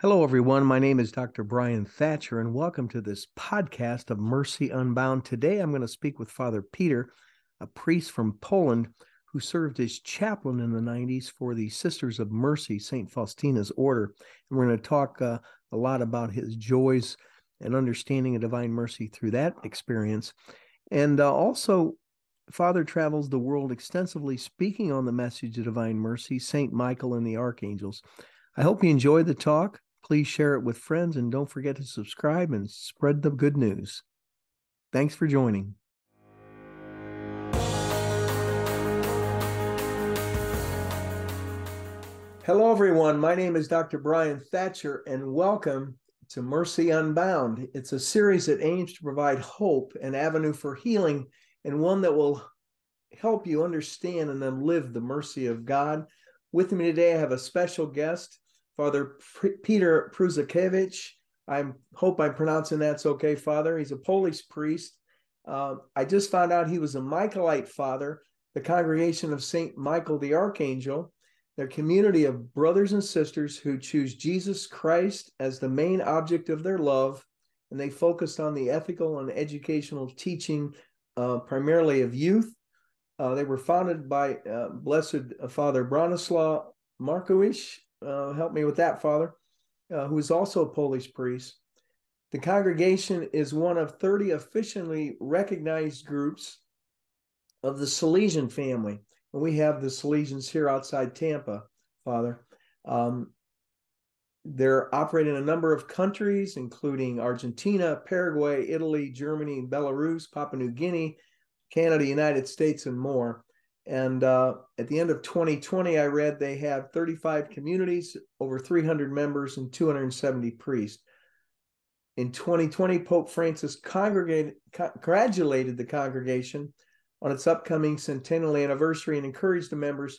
Hello, everyone. My name is Dr. Brian Thatcher, and welcome to this podcast of Mercy Unbound. Today, I'm going to speak with Father Peter, a priest from Poland who served as chaplain in the 90s for the Sisters of Mercy, St. Faustina's Order. And we're going to talk uh, a lot about his joys and understanding of divine mercy through that experience. And uh, also, Father travels the world extensively speaking on the message of divine mercy, St. Michael and the Archangels. I hope you enjoy the talk. Please share it with friends and don't forget to subscribe and spread the good news. Thanks for joining. Hello, everyone. My name is Dr. Brian Thatcher, and welcome to Mercy Unbound. It's a series that aims to provide hope, an avenue for healing, and one that will help you understand and then live the mercy of God. With me today, I have a special guest. Father Peter Prusakiewicz. I hope I'm pronouncing that's okay, Father. He's a Polish priest. Uh, I just found out he was a Michaelite father, the congregation of St. Michael the Archangel, their community of brothers and sisters who choose Jesus Christ as the main object of their love, and they focused on the ethical and educational teaching uh, primarily of youth. Uh, they were founded by uh, Blessed Father Bronislaw Markiewicz uh, help me with that, Father, uh, who is also a Polish priest. The congregation is one of 30 officially recognized groups of the Salesian family. And we have the Salesians here outside Tampa, Father. Um, they're operating in a number of countries, including Argentina, Paraguay, Italy, Germany, Belarus, Papua New Guinea, Canada, United States, and more. And uh, at the end of 2020, I read they have 35 communities, over 300 members, and 270 priests. In 2020, Pope Francis congratulated the congregation on its upcoming centennial anniversary and encouraged the members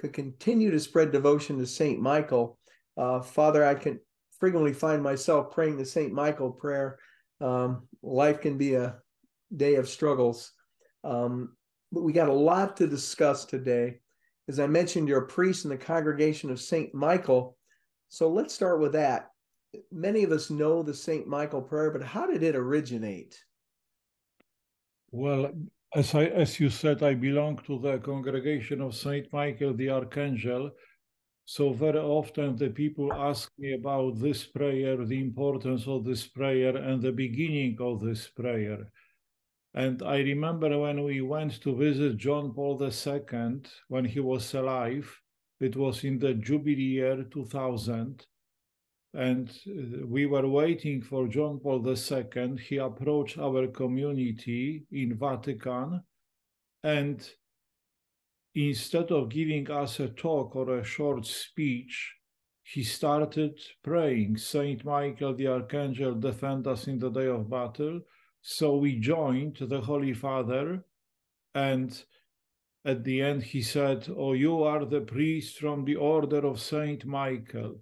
to continue to spread devotion to Saint Michael. Uh, Father, I can frequently find myself praying the Saint Michael prayer. Um, life can be a day of struggles. Um, but we got a lot to discuss today. As I mentioned, you're a priest in the congregation of St. Michael. So let's start with that. Many of us know the St. Michael prayer, but how did it originate? Well, as I as you said, I belong to the congregation of Saint Michael the Archangel. So very often the people ask me about this prayer, the importance of this prayer, and the beginning of this prayer. And I remember when we went to visit John Paul II when he was alive, it was in the Jubilee year 2000. And uh, we were waiting for John Paul II. He approached our community in Vatican. And instead of giving us a talk or a short speech, he started praying, Saint Michael the Archangel, defend us in the day of battle. So we joined the Holy Father, and at the end he said, Oh, you are the priest from the order of Saint Michael.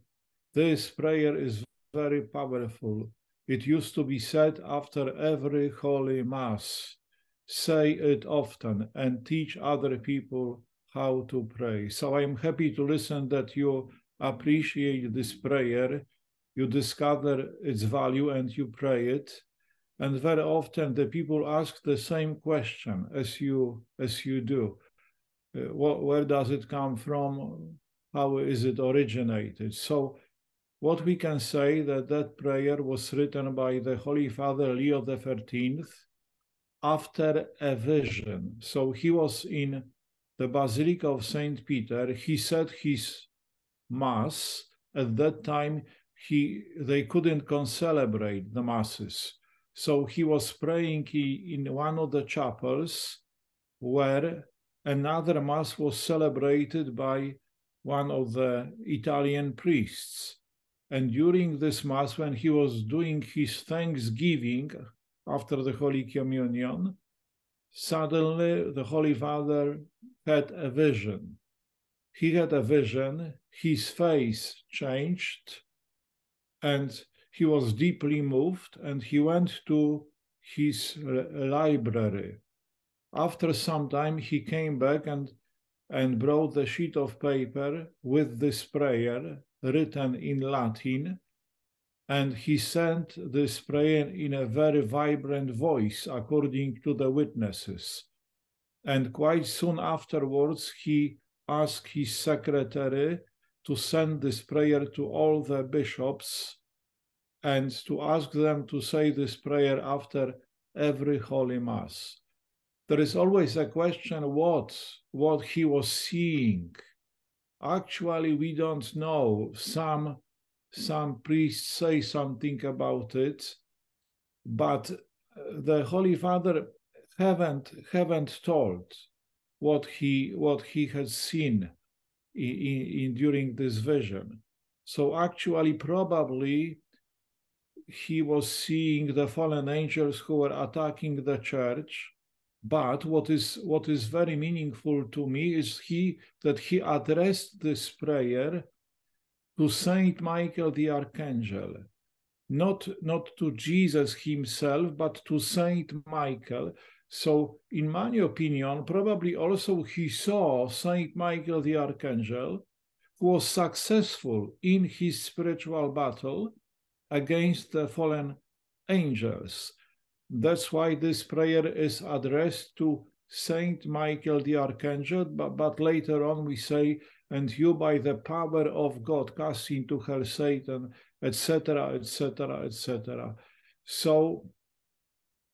This prayer is very powerful. It used to be said after every Holy Mass. Say it often and teach other people how to pray. So I'm happy to listen that you appreciate this prayer, you discover its value, and you pray it and very often the people ask the same question as you as you do. Uh, what, where does it come from? How is it originated? So what we can say that that prayer was written by the holy father leo 13th after a vision. So he was in the basilica of saint peter. He said his mass. At that time he they couldn't concelebrate the masses so he was praying in one of the chapels where another mass was celebrated by one of the Italian priests. And during this mass, when he was doing his thanksgiving after the Holy Communion, suddenly the Holy Father had a vision. He had a vision, his face changed, and he was deeply moved and he went to his library. After some time, he came back and, and brought the sheet of paper with this prayer written in Latin and he sent this prayer in a very vibrant voice, according to the witnesses. And quite soon afterwards, he asked his secretary to send this prayer to all the bishops and to ask them to say this prayer after every Holy Mass. There is always a question what, what he was seeing. Actually, we don't know. Some some priests say something about it, but uh, the Holy Father haven't haven't told what he what he has seen in, in, during this vision. So actually, probably he was seeing the fallen angels who were attacking the church. But what is what is very meaningful to me is he that he addressed this prayer to Saint Michael the Archangel, not, not to Jesus himself, but to Saint Michael. So, in my opinion, probably also he saw Saint Michael the Archangel, who was successful in his spiritual battle against the fallen angels. That's why this prayer is addressed to Saint Michael the Archangel, but, but later on we say and you by the power of God cast into hell Satan, etc., etc., etc. So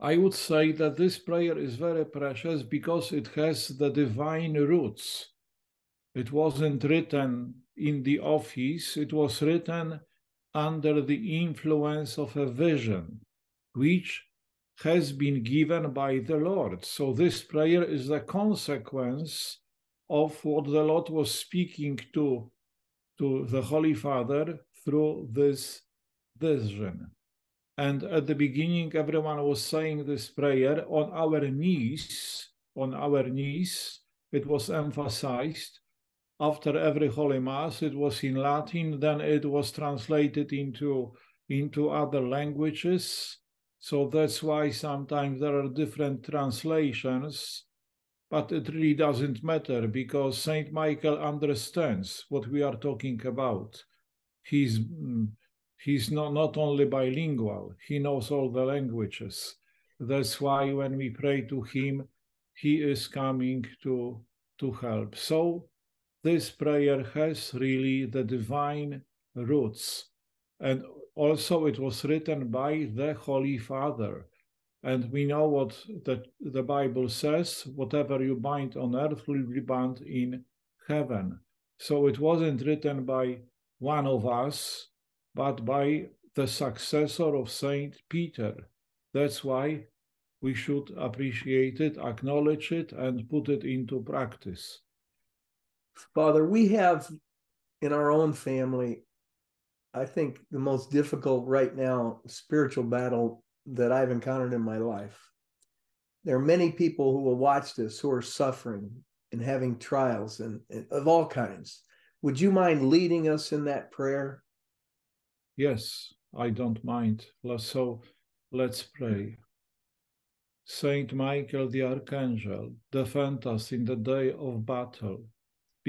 I would say that this prayer is very precious because it has the divine roots. It wasn't written in the office, it was written under the influence of a vision, which has been given by the Lord. So this prayer is the consequence of what the Lord was speaking to, to the Holy Father through this vision. And at the beginning, everyone was saying this prayer on our knees, on our knees. It was emphasized. After every Holy Mass, it was in Latin, then it was translated into, into other languages. So that's why sometimes there are different translations but it really doesn't matter because Saint Michael understands what we are talking about. He's mm, he's not, not only bilingual, he knows all the languages. That's why when we pray to him, he is coming to, to help. So this prayer has really the divine roots. And also it was written by the Holy Father. And we know what the, the Bible says whatever you bind on earth will be bound in heaven. So it wasn't written by one of us, but by the successor of Saint Peter. That's why we should appreciate it, acknowledge it, and put it into practice. Father, we have in our own family, I think the most difficult right now spiritual battle that I've encountered in my life. There are many people who will watch this who are suffering and having trials and, and of all kinds. Would you mind leading us in that prayer? Yes, I don't mind. So let's pray. Saint Michael the Archangel, defend us in the day of battle.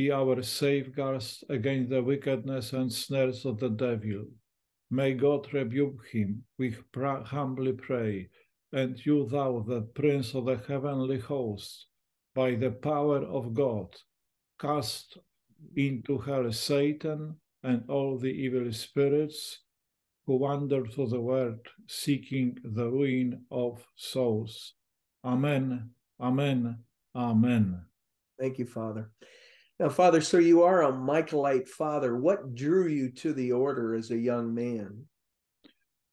Be our safeguards against the wickedness and snares of the devil May God rebuke him, we humbly pray. And you, thou, the Prince of the heavenly host, by the power of God, cast into hell Satan and all the evil spirits who wander through the world seeking the ruin of souls. Amen, amen, amen. Thank you, Father. Now, Father, so you are a Michaelite father. What drew you to the order as a young man?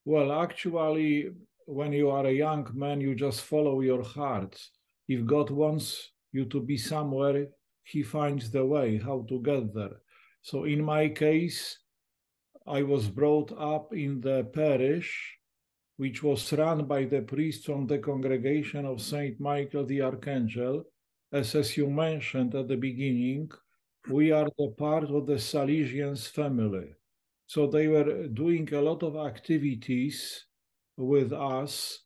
Well, actually, when you are a young man, you just follow your heart. If God wants you to be somewhere, He finds the way how to get there. So, in my case, I was brought up in the parish, which was run by the priest from the congregation of Saint Michael the Archangel as, as you mentioned at the beginning, we are the part of the Salesians family. So they were doing a lot of activities with us.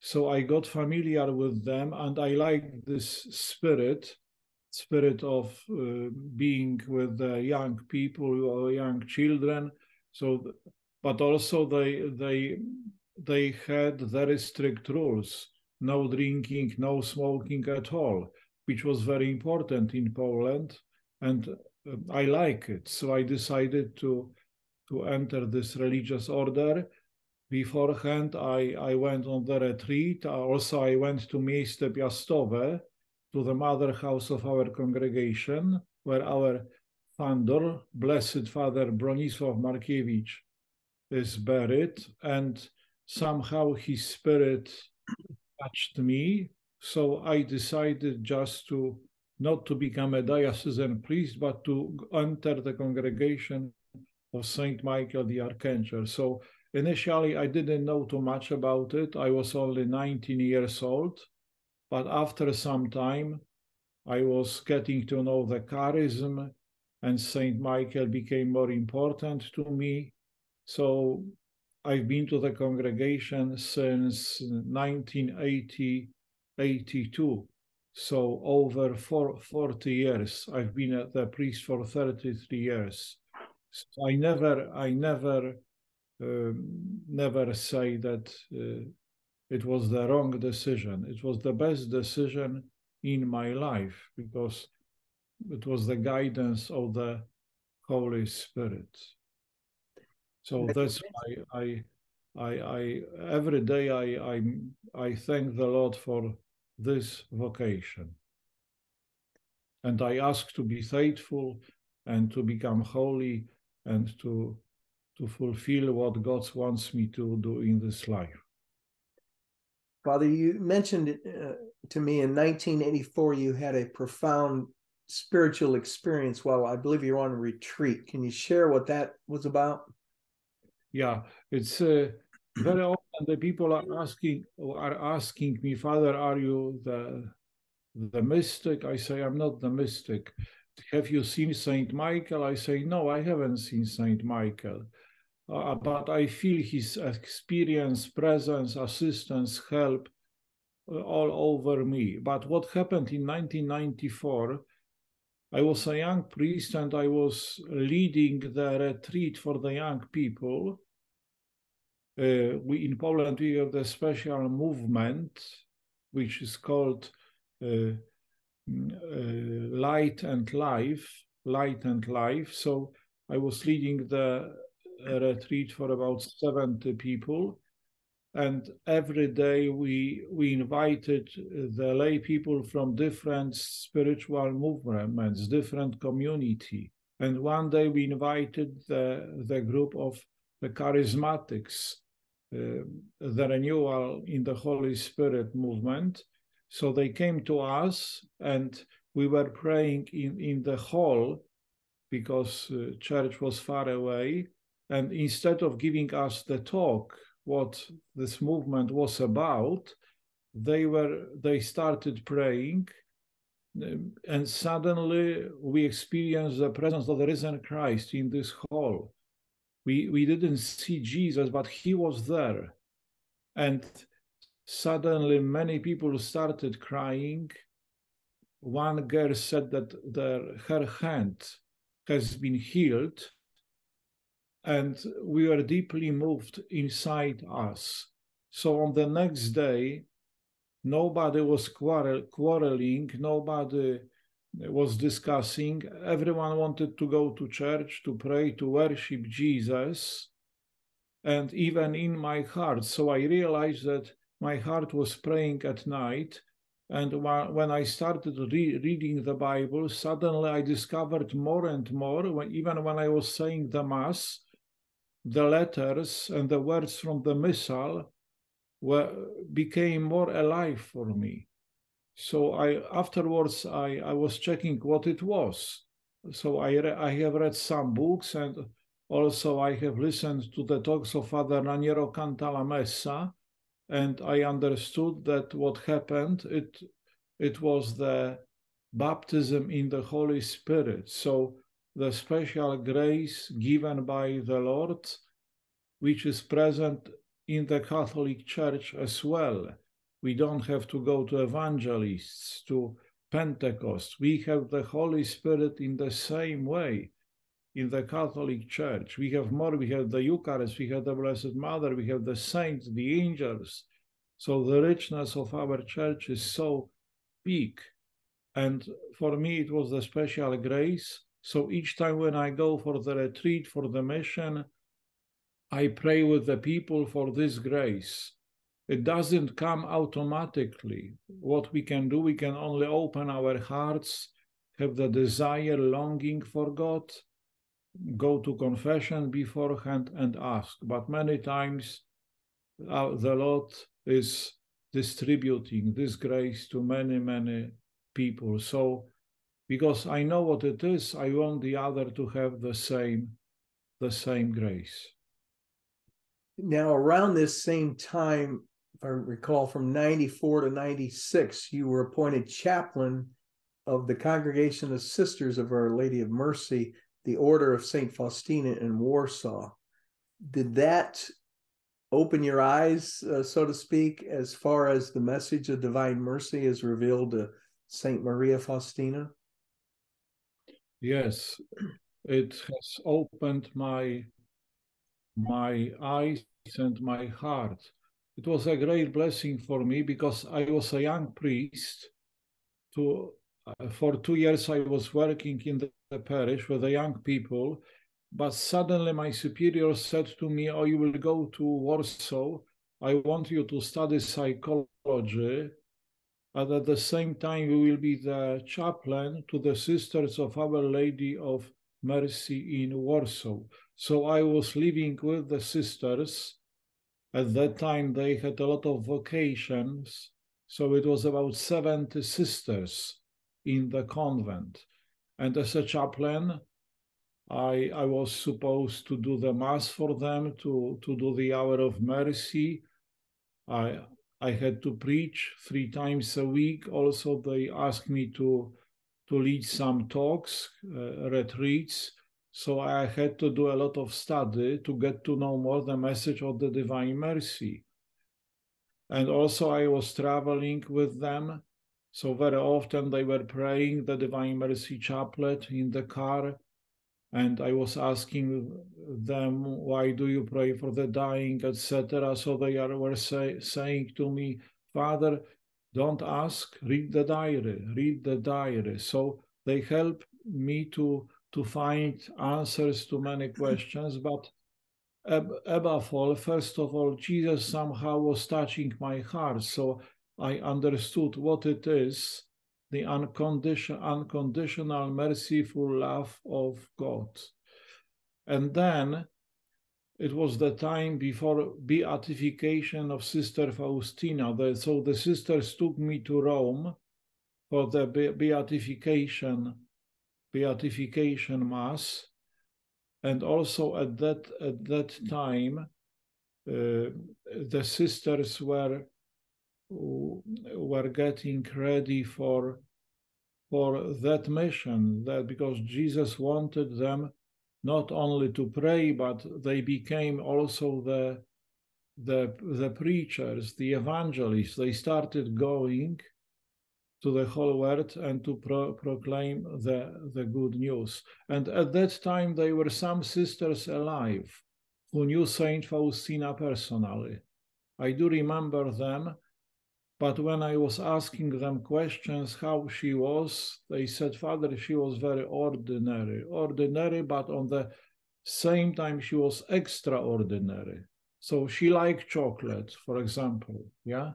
So I got familiar with them and I like this spirit, spirit of uh, being with the young people or young children. So but also they they they had very strict rules: no drinking, no smoking at all, which was very important in Poland, and uh, I like it. So I decided to to enter this religious order. Beforehand, I, I went on the retreat. Also, I went to Miejsce Piastowe, to the mother house of our congregation, where our founder, Blessed Father Bronisław Markiewicz, is buried. And somehow his spirit touched me. So I decided just to not to become a diocesan priest, but to enter the congregation of Saint Michael the Archangel. So initially, I didn't know too much about it. I was only 19 years old, but after some time, I was getting to know the charism, and Saint Michael became more important to me. So I've been to the congregation since 1980, 82. So over four, 40 years. I've been a, the priest for 33 years. So I never, I never, um, never say that uh, it was the wrong decision. It was the best decision in my life because it was the guidance of the Holy Spirit. So that's why I, I, I every day I, I, I thank the Lord for this vocation, and I ask to be faithful and to become holy and to to fulfill what God wants me to do in this life. Father, you mentioned uh, to me in 1984 you had a profound spiritual experience while I believe you're on retreat. Can you share what that was about? Yeah, it's uh, very often the people are asking are asking me, Father, are you the the mystic? I say I'm not the mystic have you seen Saint Michael? I say, no, I haven't seen Saint Michael. Uh, but I feel his experience, presence, assistance, help uh, all over me. But what happened in 1994, I was a young priest and I was leading the retreat for the young people. Uh, we in Poland we have the special movement, which is called uh, uh, light and life, light and life. So I was leading the retreat for about 70 people. And every day we we invited the lay people from different spiritual movements, different community. And one day we invited the, the group of the charismatics, uh, the renewal in the Holy Spirit movement. So they came to us and we were praying in, in the hall because uh, church was far away. And instead of giving us the talk, what this movement was about, they were they started praying um, and suddenly we experienced the presence of the risen Christ in this hall. We we didn't see Jesus, but he was there. And suddenly many people started crying. One girl said that their, her hand has been healed, and we were deeply moved inside us. So on the next day, nobody was quarrel, quarreling, nobody was discussing. Everyone wanted to go to church to pray, to worship Jesus. And even in my heart, so I realized that my heart was praying at night. And when I started re- reading the Bible, suddenly I discovered more and more, even when I was saying the Mass, the letters and the words from the Missal were, became more alive for me. So I afterwards I, I was checking what it was. So I re- I have read some books and also I have listened to the talks of Father Raniero Cantalamessa, and I understood that what happened it it was the baptism in the Holy Spirit. So the special grace given by the Lord, which is present in the Catholic Church as well. We don't have to go to evangelists, to Pentecost. We have the Holy Spirit in the same way. in the Catholic Church. We have more, we have the Eucharist, we have the Blessed Mother, we have the saints, the angels. So the richness of our church is so big. And for me, it was the special grace. So each time when I go for the retreat, for the mission, I pray with the people for this grace. It doesn't come automatically. What we can do, we can only open our hearts, have the desire, longing for God, go to confession beforehand and ask. But many times uh, the Lord is distributing this grace to many, many people. So, because I know what it is, I want the other to have the same, the same grace. Now, around this same time, if I recall, from 94 to 96, you were appointed chaplain of the Congregation of Sisters of Our Lady of Mercy, the Order of St. Faustina in Warsaw. Did that open your eyes, uh, so to speak, as far as the message of divine mercy is revealed to Saint Maria Faustina? Yes, it has opened my my eyes and my heart. It was a great blessing for me because I was a young priest. To uh, for two years I was working in the, the parish with the young people, but suddenly my superior said to me, "Oh, you will go to Warsaw. I want you to study psychology." And at the same time, you will be the chaplain to the Sisters of Our Lady of Mercy in Warsaw. So I was living with the sisters. At that time, they had a lot of vocations. So it was about 70 sisters in the convent. And as a chaplain, I, I was supposed to do the mass for them, to, to do the hour of mercy. I, I had to preach three times a week. Also, they asked me to, to lead some talks, uh, retreats. So I had to do a lot of study to get to know more the message of the Divine Mercy. And also, I was traveling with them. So very often they were praying the Divine Mercy Chaplet in the car. And I was asking them, why do you pray for the dying, etc. So they are, were say, saying to me, Father, don't ask, read the diary, read the diary. So they help me to to find answers to many questions. But above all, first of all, Jesus somehow was touching my heart. So I understood what it is the unconditional, unconditional, merciful love of God. And then it was the time before beatification of Sister Faustina. So the sisters took me to Rome for the beatification beatification mass. And also at that at that time uh, the sisters were were getting ready for for that mission that because jesus wanted them not only to pray but they became also the the the preachers the evangelists. They started going to the whole world and to pro- proclaim the, the good news. And at that time, there were some sisters alive who knew Saint Faustina personally. I do remember them, but when I was asking them questions how she was, they said, Father, she was very ordinary, ordinary, but on the same time, she was extraordinary. So she liked chocolate, for example, yeah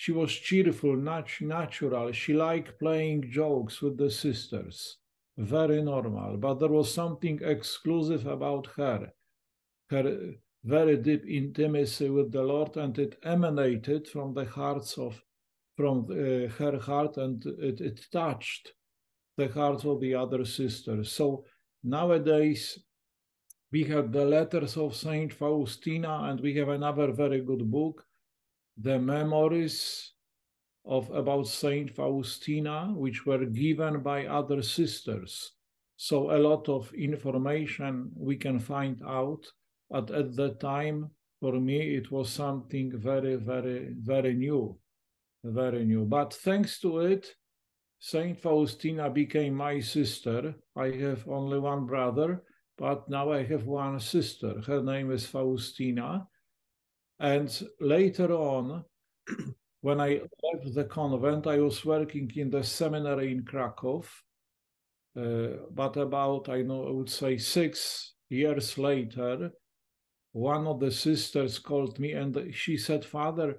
she was cheerful, nat- natural. She liked playing jokes with the sisters. Very normal. But there was something exclusive about her. Her very deep intimacy with the Lord, and it emanated from the hearts of, from uh, her heart, and it, it touched the hearts of the other sisters. So nowadays, we have the letters of Saint Faustina, and we have another very good book the memories of about Saint Faustina, which were given by other sisters. So a lot of information we can find out, but at that time, for me, it was something very, very, very new, very new. But thanks to it, Saint Faustina became my sister. I have only one brother, but now I have one sister. Her name is Faustina. And later on, when I left the convent, I was working in the seminary in Krakow. Uh, but about, I know, I would say six years later, one of the sisters called me and she said, Father,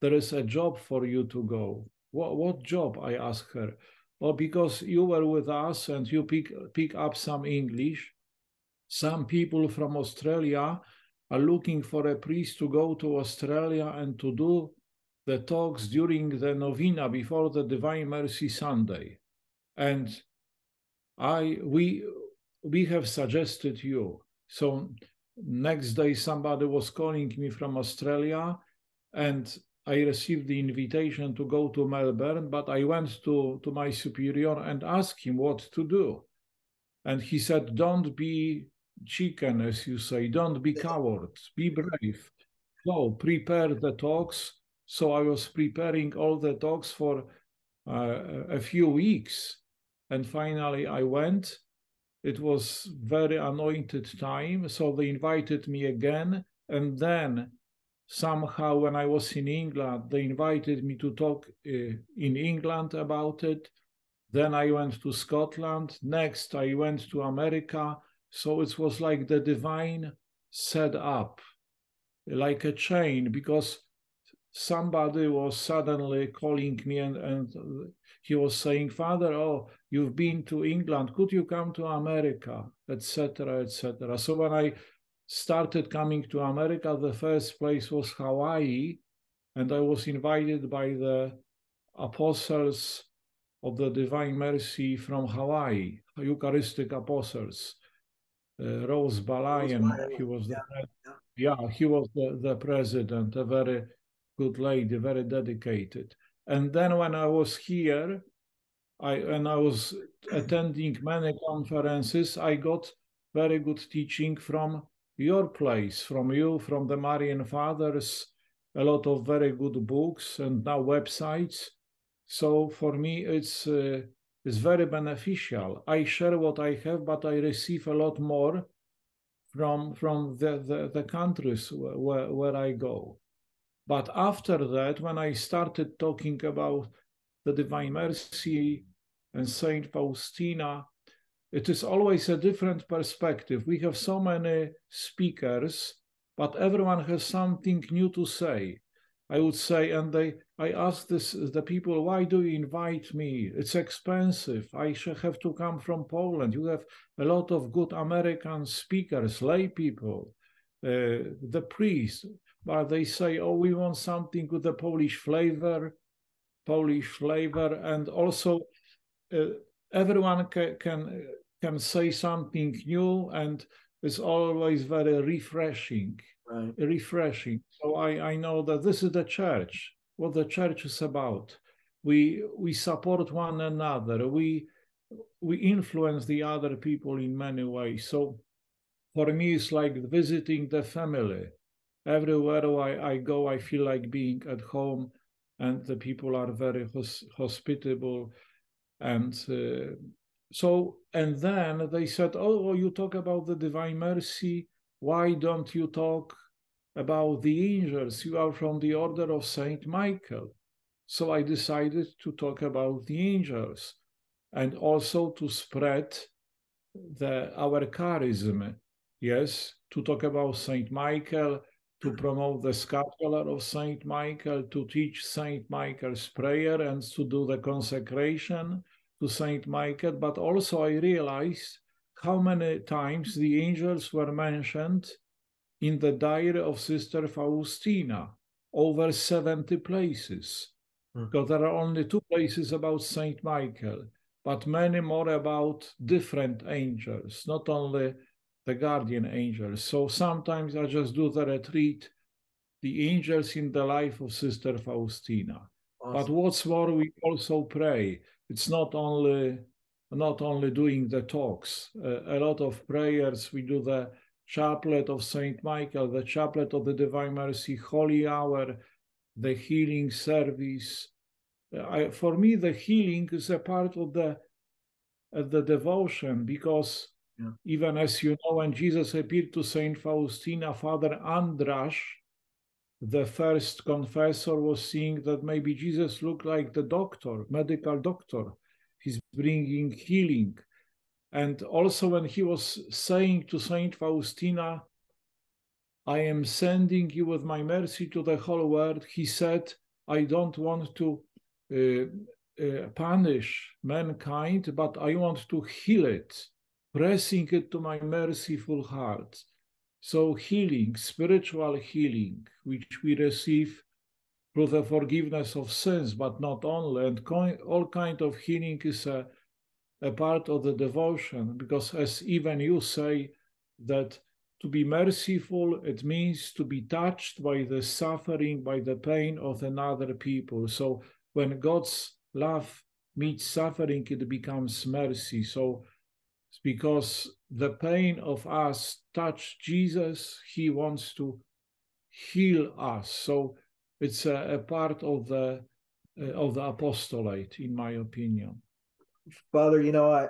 there is a job for you to go. What, what job? I asked her. Well, because you were with us and you pick, pick up some English. Some people from Australia are looking for a priest to go to Australia and to do the talks during the novena before the Divine Mercy Sunday. And I we we have suggested you. So next day somebody was calling me from Australia and I received the invitation to go to Melbourne, but I went to, to my superior and asked him what to do. And he said, Don't be chicken, as you say, don't be cowards, be brave. Go, prepare the talks. So I was preparing all the talks for uh, a few weeks. And finally I went. It was very anointed time. So they invited me again. And then somehow when I was in England, they invited me to talk uh, in England about it. Then I went to Scotland. Next, I went to America. So it was like the divine set up, like a chain, because somebody was suddenly calling me and, and he was saying, Father, oh, you've been to England. Could you come to America? Etc. etc. So when I started coming to America, the first place was Hawaii, and I was invited by the apostles of the Divine Mercy from Hawaii, Eucharistic apostles. Uh, Rose Balayan, he was the yeah, yeah. yeah, he was the, the president, a very good lady, very dedicated. And then when I was here, I and I was attending many conferences, I got very good teaching from your place, from you, from the Marian Fathers, a lot of very good books and now websites. So for me, it's uh, it's very beneficial. I share what I have, but I receive a lot more from from the, the, the countries where, where I go. But after that, when I started talking about the Divine Mercy and Saint Faustina, it is always a different perspective. We have so many speakers, but everyone has something new to say. I would say, and they, I ask this the people, why do you invite me? It's expensive. I should have to come from Poland. You have a lot of good American speakers, lay people, uh, the priests, but they say, oh, we want something with the Polish flavor, Polish flavor, and also uh, everyone ca- can can say something new and it's always very refreshing right. refreshing so I, I know that this is the church what the church is about. We we support one another. We we influence the other people in many ways. So for me it's like visiting the family. Everywhere I, I go i feel like being at home and the people are very hos- hospitable. And uh, so and then they said oh, oh you talk about the divine mercy. Why don't you talk about the angels you are from the order of saint michael. So i decided to talk about the angels and also to spread the our charism yes to talk about saint michael to promote the scapular of saint michael to teach saint michael's prayer and to do the consecration to Saint Michael, but also I realized how many times the angels were mentioned in the diary of Sister Faustina, over 70 places. Mm. Because there are only two places about Saint Michael, but many more about different angels, not only the guardian angels. So sometimes I just do the retreat, the angels in the life of Sister Faustina. Awesome. But what's more, we also pray it's not only not only doing the talks uh, a lot of prayers we do the chaplet of saint michael the chaplet of the divine mercy holy hour the healing service uh, I, for me the healing is a part of the of the devotion because Yeah. Even as you know, when Jesus appeared to Saint Faustina, Father Andrasz, the first confessor, was seeing that maybe Jesus looked like the doctor, medical doctor. He's bringing healing. And also, when he was saying to Saint Faustina, I am sending you with my mercy to the whole world, he said, I don't want to uh, uh, punish mankind, but I want to heal it, pressing it to my merciful heart. So healing, spiritual healing, which we receive through the forgiveness of sins, but not only, and all kind of healing is a, a part of the devotion, because as even you say that to be merciful, it means to be touched by the suffering, by the pain of another people. So when God's love meets suffering, it becomes mercy. So because the pain of us touched Jesus, he wants to heal us. So it's a, a part of the uh, of the apostolate, in my opinion. Father, you know, I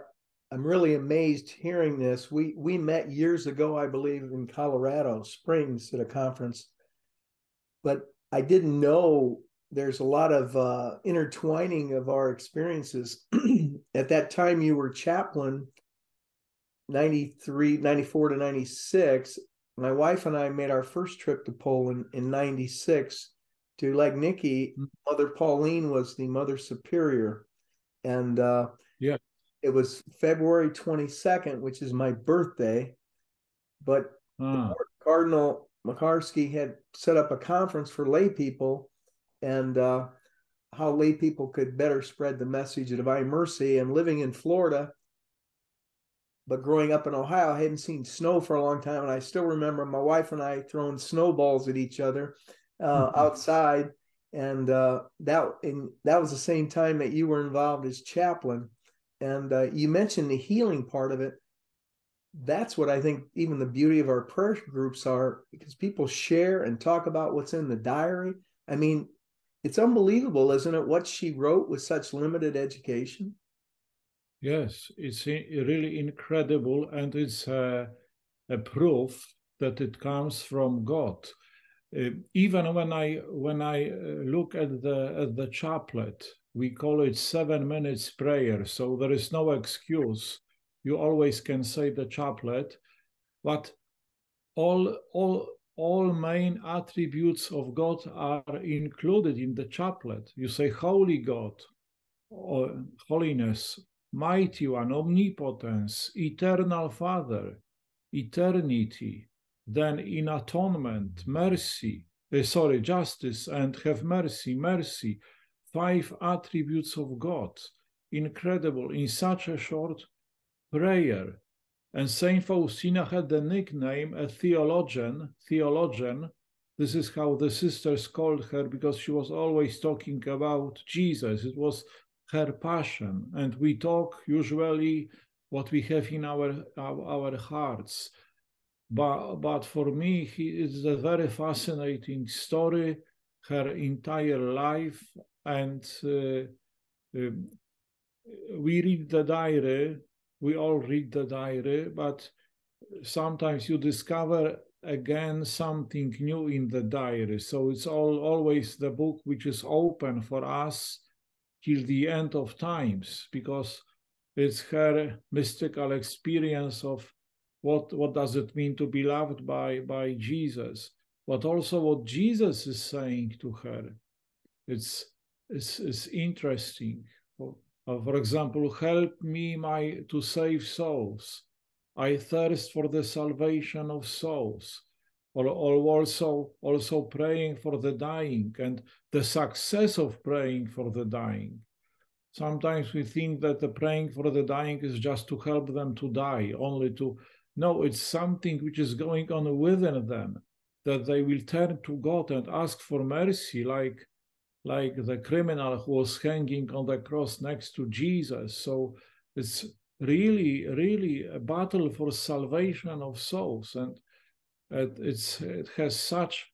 I'm really amazed hearing this. We we met years ago, I believe, in Colorado Springs at a conference, but I didn't know there's a lot of uh, intertwining of our experiences. at that time, you were chaplain, 93, 94 to 96. My wife and I made our first trip to Poland in 96 to Łagiewniki. Mm. Mother Pauline was the Mother Superior. And uh, yeah it was February 22nd, which is my birthday. But ah. Cardinal Macharski had set up a conference for lay people and uh, how lay people could better spread the message of divine mercy. And living in Florida, but growing up in Ohio, I hadn't seen snow for a long time. And I still remember my wife and I throwing snowballs at each other uh, mm-hmm. outside. And uh, that and that was the same time that you were involved as chaplain and uh, you mentioned the healing part of it. That's what I think even the beauty of our prayer groups are because people share and talk about what's in the diary. I mean, it's unbelievable, isn't it, what she wrote with such limited education? Yes, it's really incredible, and it's a, a proof that it comes from God. Uh, even when I when I uh, look at the at the chaplet, we call it seven minutes prayer. So there is no excuse. You always can say the chaplet, but all all all main attributes of God are included in the chaplet. You say Holy God, or Holiness, Mighty One, Omnipotence, Eternal Father, Eternity. Then in atonement, mercy, uh, sorry, justice, and have mercy, mercy five attributes of God. Incredible in such a short prayer. And Saint Faustina had the nickname a theologian. Theologian. This is how the sisters called her because she was always talking about Jesus. It was her passion, and we talk usually what we have in our our, our hearts. But but for me, is a very fascinating story. Her entire life and uh, um, we read the diary we all read the diary but sometimes you discover again something new in the diary. So it's all always the book which is open for us till the end of times because it's her mystical experience of what what does it mean to be loved by by jesus. But also what jesus is saying to her it's is, is interesting. For, uh, for example, help me my to save souls. I thirst for the salvation of souls. Or, or also also praying for the dying and the success of praying for the dying. Sometimes we think that the praying for the dying is just to help them to die, only to no, it's something which is going on within them, that they will turn to God and ask for mercy, like like the criminal who was hanging on the cross next to Jesus. So it's really, really a battle for salvation of souls, and it's it has such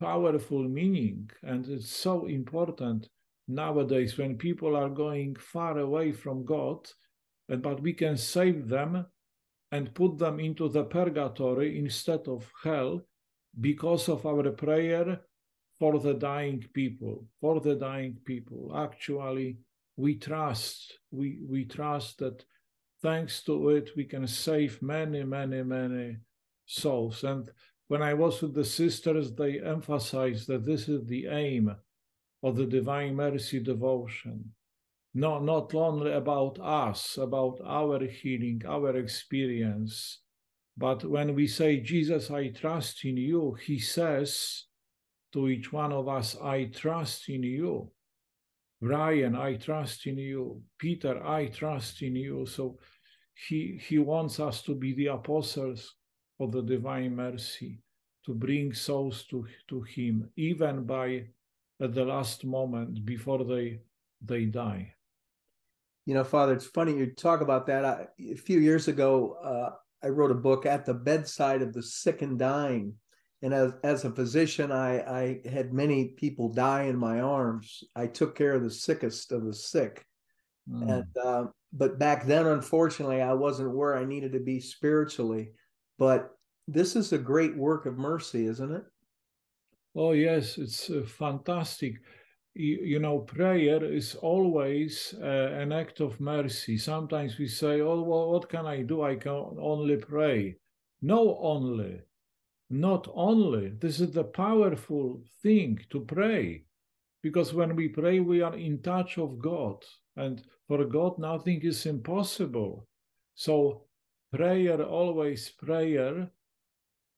powerful meaning, and it's so important nowadays when people are going far away from God, but we can save them and put them into the purgatory instead of hell because of our prayer for the dying people for the dying people. Actually we trust we we trust that thanks to it we can save many many many souls. And when i was with the sisters they emphasized that this is the aim of the divine mercy devotion. Not not only about us about our healing our experience but when we say jesus i trust in you he says to each one of us i trust in you Bryan, I trust in you. Peter, I trust in you. So he, he wants us to be the apostles of the divine mercy, to bring souls to, to him, even by at the last moment before they they die. You know, Father, it's funny you talk about that. I, a few years ago, uh, I wrote a book at the bedside of the sick and dying and as, as a physician I, I had many people die in my arms. I took care of the sickest of the sick. Mm. and uh, but back then unfortunately i wasn't where i needed to be spiritually. But this is a great work of mercy isn't it? Oh yes it's uh, fantastic. You, you, know prayer is always uh, an act of mercy. Sometimes we say oh well what can i do? I can only pray. No only not only this is the powerful thing to pray because when we pray we are in touch of god and for god nothing is impossible. So prayer always prayer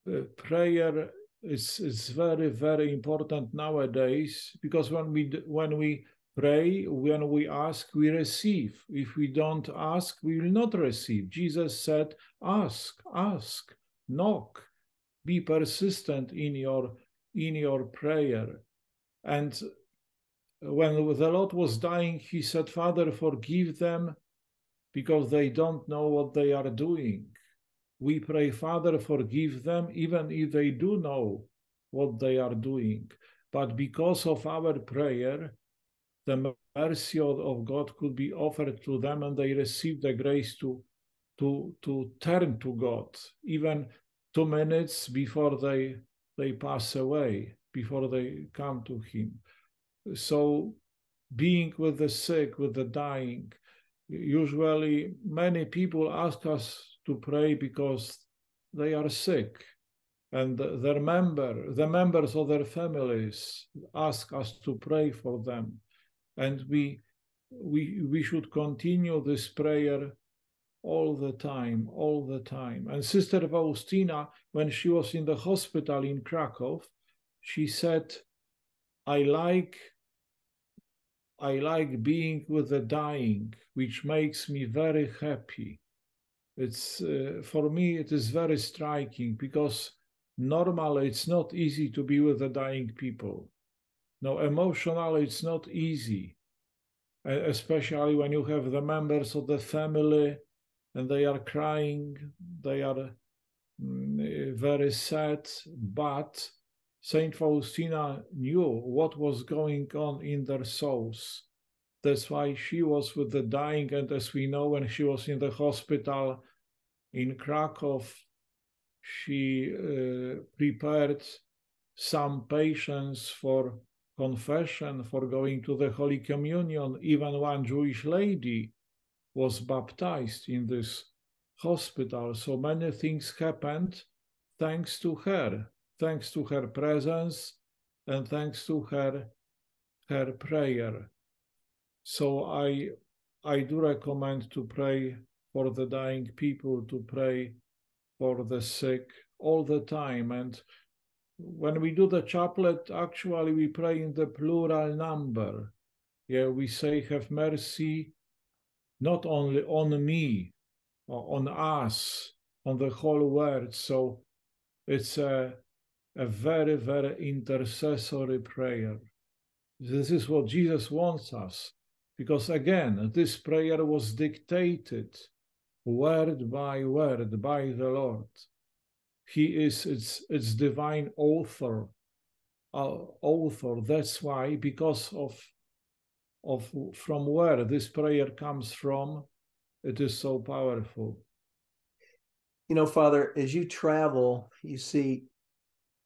uh, prayer is is very very important nowadays because when we when we pray when we ask we receive. If we don't ask we will not receive. Jesus said ask ask knock be persistent in your in your prayer. And when the lord was dying he said father forgive them because they don't know what they are doing. We pray father forgive them even if they do know what they are doing. But because of our prayer the mercy of, god could be offered to them and they received the grace to to to turn to god. Even two minutes before they they pass away, before they come to him. So being with the sick, with the dying, usually many people ask us to pray because they are sick and their member the members of their families ask us to pray for them and we we we should continue this prayer all the time, all the time. And Sister Faustina, when she was in the hospital in Krakow, she said, I like I like being with the dying, which makes me very happy. It's uh, for me it is very striking because normally it's not easy to be with the dying people. No, emotionally it's not easy, especially when you have the members of the family and they are crying, they are mm, very sad, but Saint Faustina knew what was going on in their souls. That's why she was with the dying, and as we know, when she was in the hospital in Krakow, she uh, prepared some patients for confession, for going to the Holy Communion. Even one Jewish lady was baptized in this hospital. So many things happened thanks to her, thanks to her presence, and thanks to her her prayer. So I I do recommend to pray for the dying people, to pray for the sick all the time. And when we do the chaplet, actually we pray in the plural number. Yeah, we say, Have mercy not only on me, on us, on the whole world. So it's a, a very, very intercessory prayer. This is what Jesus wants us. Because again, this prayer was dictated word by word by the Lord. He is its, its divine author. Uh, author. That's why, because of of from where this prayer comes from, it is so powerful. You know, Father, as you travel, you see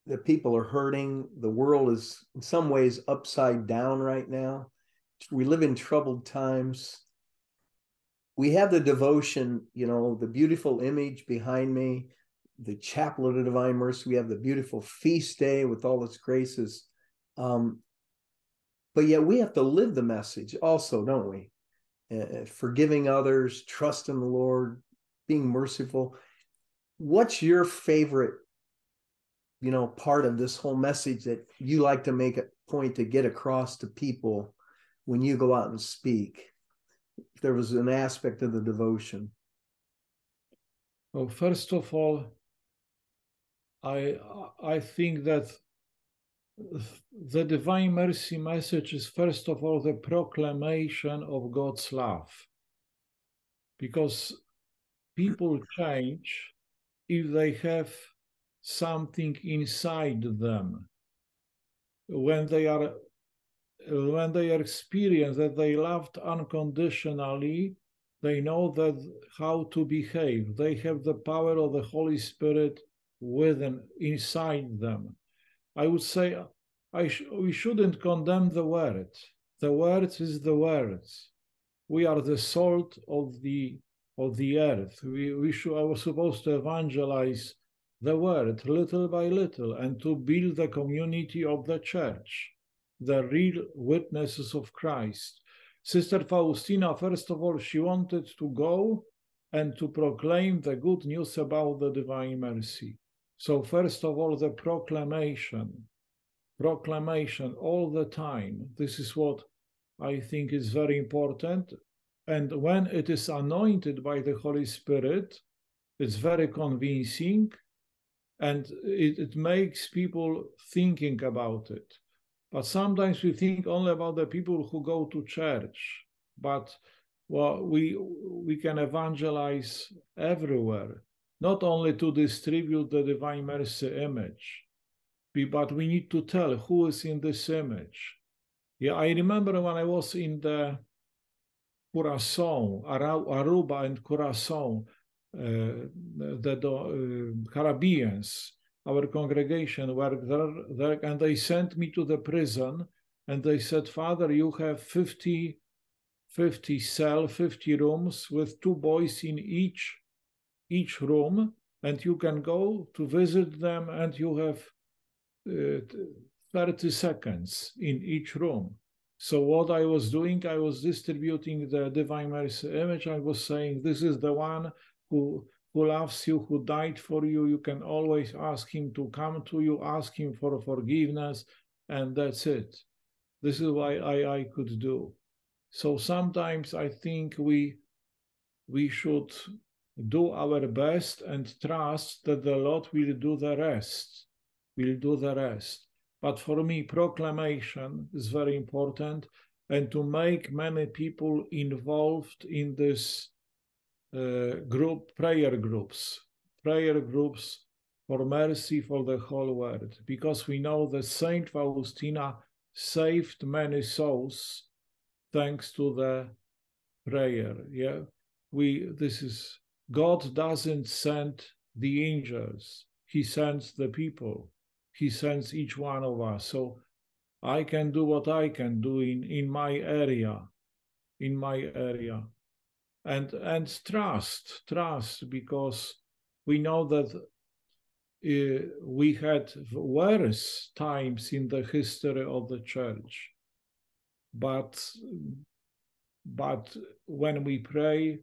that people are hurting. The world is in some ways upside down right now. We live in troubled times. We have the devotion, you know, the beautiful image behind me, the chapel of divine mercy. We have the beautiful feast day with all its graces. Um, but yet we have to live the message also, don't we? Uh, forgiving others, trust in the Lord, being merciful. What's your favorite, you know, part of this whole message that you like to make a point to get across to people when you go out and speak? There was an aspect of the devotion. Well, first of all, I I think that the divine mercy message is first of all the proclamation of God's love. Because people change if they have something inside them. When they are when they experience that they loved unconditionally, they know that how to behave. They have the power of the Holy Spirit within inside them I would say I sh- we shouldn't condemn the word. The word is the words. We are the salt of the of the earth. We we should are supposed to evangelize the word little by little and to build the community of the church, the real witnesses of Christ. Sister Faustina, first of all, she wanted to go and to proclaim the good news about the divine mercy. So, first of all, the proclamation, proclamation all the time. This is what I think is very important. And when it is anointed by the Holy Spirit, it's very convincing and it, it makes people thinking about it. But sometimes we think only about the people who go to church, but well, we we can evangelize everywhere not only to distribute the divine mercy image, but we need to tell who is in this image. Yeah, I remember when I was in the Curacao, Aruba and Curacao, uh, the uh, Caribbeans, our congregation were there, there, and they sent me to the prison, and they said, Father, you have 50, 50 cell, 50 rooms with two boys in each each room and you can go to visit them and you have uh, 30 seconds in each room. So what I was doing, I was distributing the Divine Mercy image. I was saying, this is the one who who loves you, who died for you. You can always ask him to come to you, ask him for forgiveness, and that's it. This is why I, I could do. So sometimes I think we we should do our best and trust that the Lord will do the rest. Will do the rest. But for me, proclamation is very important, and to make many people involved in this uh, group prayer groups, prayer groups for mercy for the whole world, because we know that Saint Faustina saved many souls thanks to the prayer. Yeah, we this is God doesn't send the angels, He sends the people. He sends each one of us. So I can do what I can do in, in my area, in my area. And and trust, trust, because we know that uh, we had worse times in the history of the church. But but when we pray,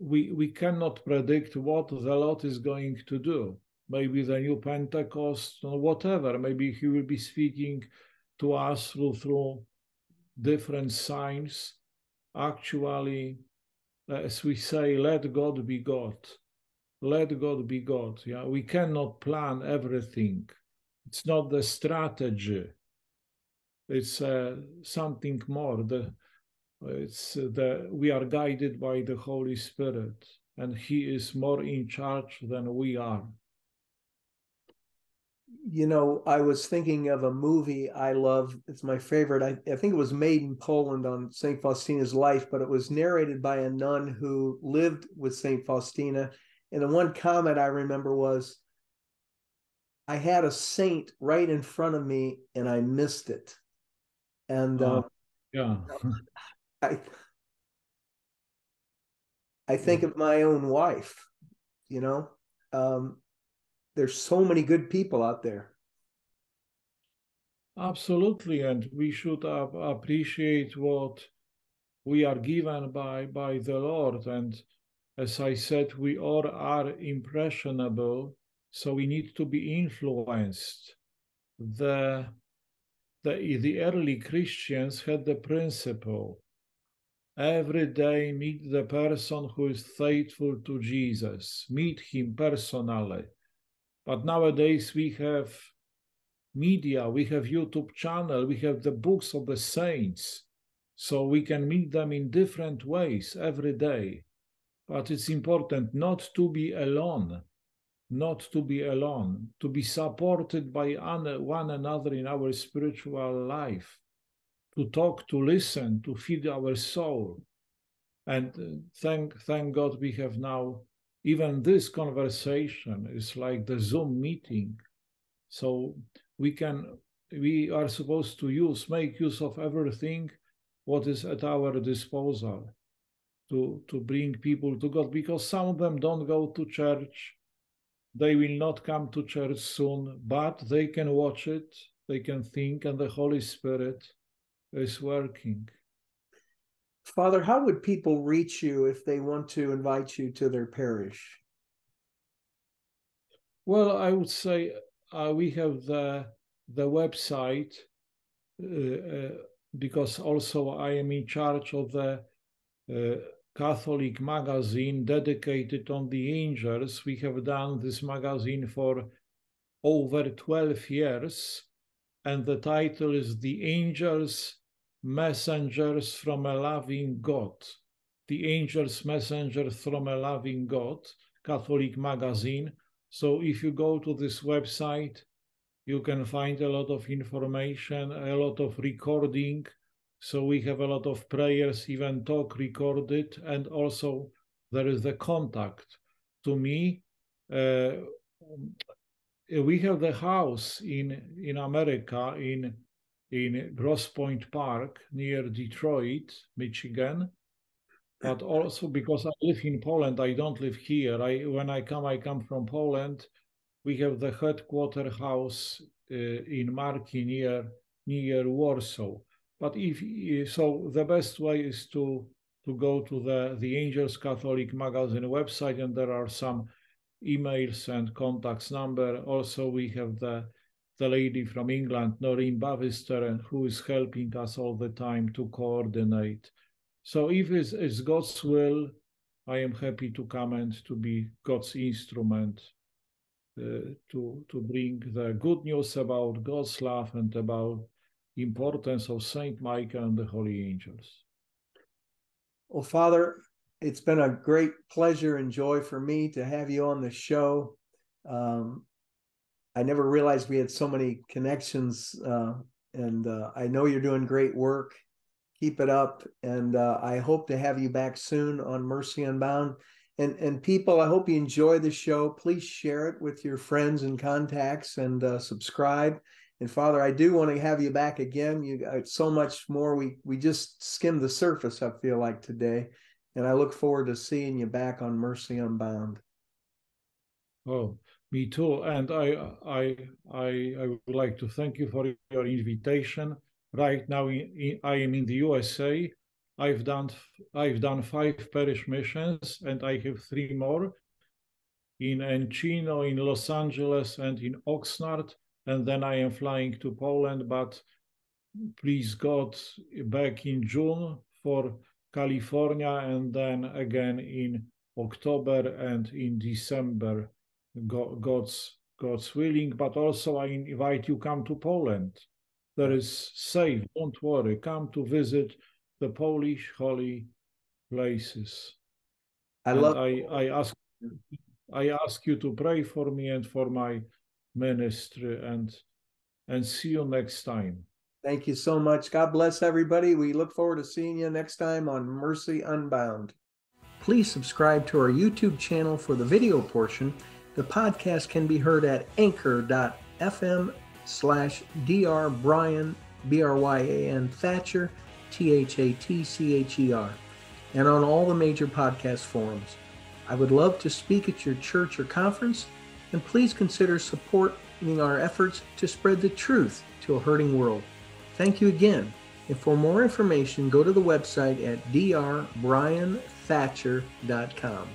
we we cannot predict what the Lord is going to do. Maybe the new Pentecost or whatever. Maybe He will be speaking to us through, through different signs. Actually, as we say, let God be God. Let God be God. Yeah, we cannot plan everything. It's not the strategy. It's uh, something more. The it's uh, the we are guided by the Holy Spirit, and He is more in charge than we are. You know, I was thinking of a movie I love. It's my favorite. I, I think it was made in Poland on St. Faustina's life, but it was narrated by a nun who lived with St. Faustina. And the one comment I remember was, I had a saint right in front of me and I missed it. And uh, yeah, I I think of my own wife, you know. Um, there's so many good people out there. Absolutely, and we should uh, appreciate what we are given by by the Lord. And as I said, we all are impressionable, so we need to be influenced. The the, the early Christians had the principle every day meet the person who is faithful to Jesus, meet him personally. But nowadays we have media, we have YouTube channel, we have the books of the saints. So we can meet them in different ways every day. But it's important not to be alone, not to be alone, to be supported by one another in our spiritual life, to talk, to listen, to feed our soul. And uh, thank, thank God we have now, even this conversation is like the Zoom meeting. So we can, we are supposed to use, make use of everything what is at our disposal to, to bring people to God because some of them don't go to church. They will not come to church soon, but they can watch it, they can think, and the Holy Spirit is working. Father, how would people reach you if they want to invite you to their parish? Well, I would say uh, we have the the website uh, uh, because also I am in charge of the uh, Catholic magazine dedicated on the angels. We have done this magazine for over 12 years, and the title is The Angels Messengers from a Loving God. The Angels Messengers from a Loving God, Catholic magazine. So if you go to this website, you can find a lot of information, a lot of recording. So we have a lot of prayers, even talk recorded, and also there is the contact. To me, uh, we have the house in in America in in Grosse Pointe Park near Detroit, Michigan. But also because I live in Poland, I don't live here. I when I come, I come from Poland we have the headquarter house uh, in Marki near near Warsaw. But if so, the best way is to to go to the the Angels Catholic Magazine website, and there are some emails and contacts number. Also, we have the the lady from England, Noreen Bavister, and who is helping us all the time to coordinate. So if it's, it's God's will, I am happy to come and to be God's instrument uh, to to bring the good news about God's love and about importance of Saint Michael and the holy angels. Well, Father, it's been a great pleasure and joy for me to have you on the show. Um, I never realized we had so many connections, uh, and uh, I know you're doing great work. Keep it up, and uh, I hope to have you back soon on Mercy Unbound. And and people, I hope you enjoy the show. Please share it with your friends and contacts, and uh, subscribe. And Father, I do want to have you back again. You got so much more. We we just skimmed the surface. I feel like today, and I look forward to seeing you back on Mercy Unbound. Oh, me too. And I I I I would like to thank you for your invitation. Right now, I am in the USA I've done I've done five parish missions, and I have three more in Encino, in Los Angeles, and in Oxnard. And then I am flying to Poland, but please God, back in June for California, and then again in October and in December, God's God's willing. But also I invite you come to Poland. There is safe. Don't worry. Come to visit the Polish holy places. I and love. I, I ask. I ask you to pray for me and for my ministry, and and see you next time. Thank you so much. God bless everybody. We look forward to seeing you next time on Mercy Unbound. Please subscribe to our YouTube channel for the video portion. The podcast can be heard at anchor.fm slash dr Bryan, B-R-Y-A-N Thatcher, T-H-A-T-C-H-E-R, and on all the major podcast forums. I would love to speak at your church or conference, and please consider supporting our efforts to spread the truth to a hurting world. Thank you again. And for more information, go to the website at drbryanthatcher.com.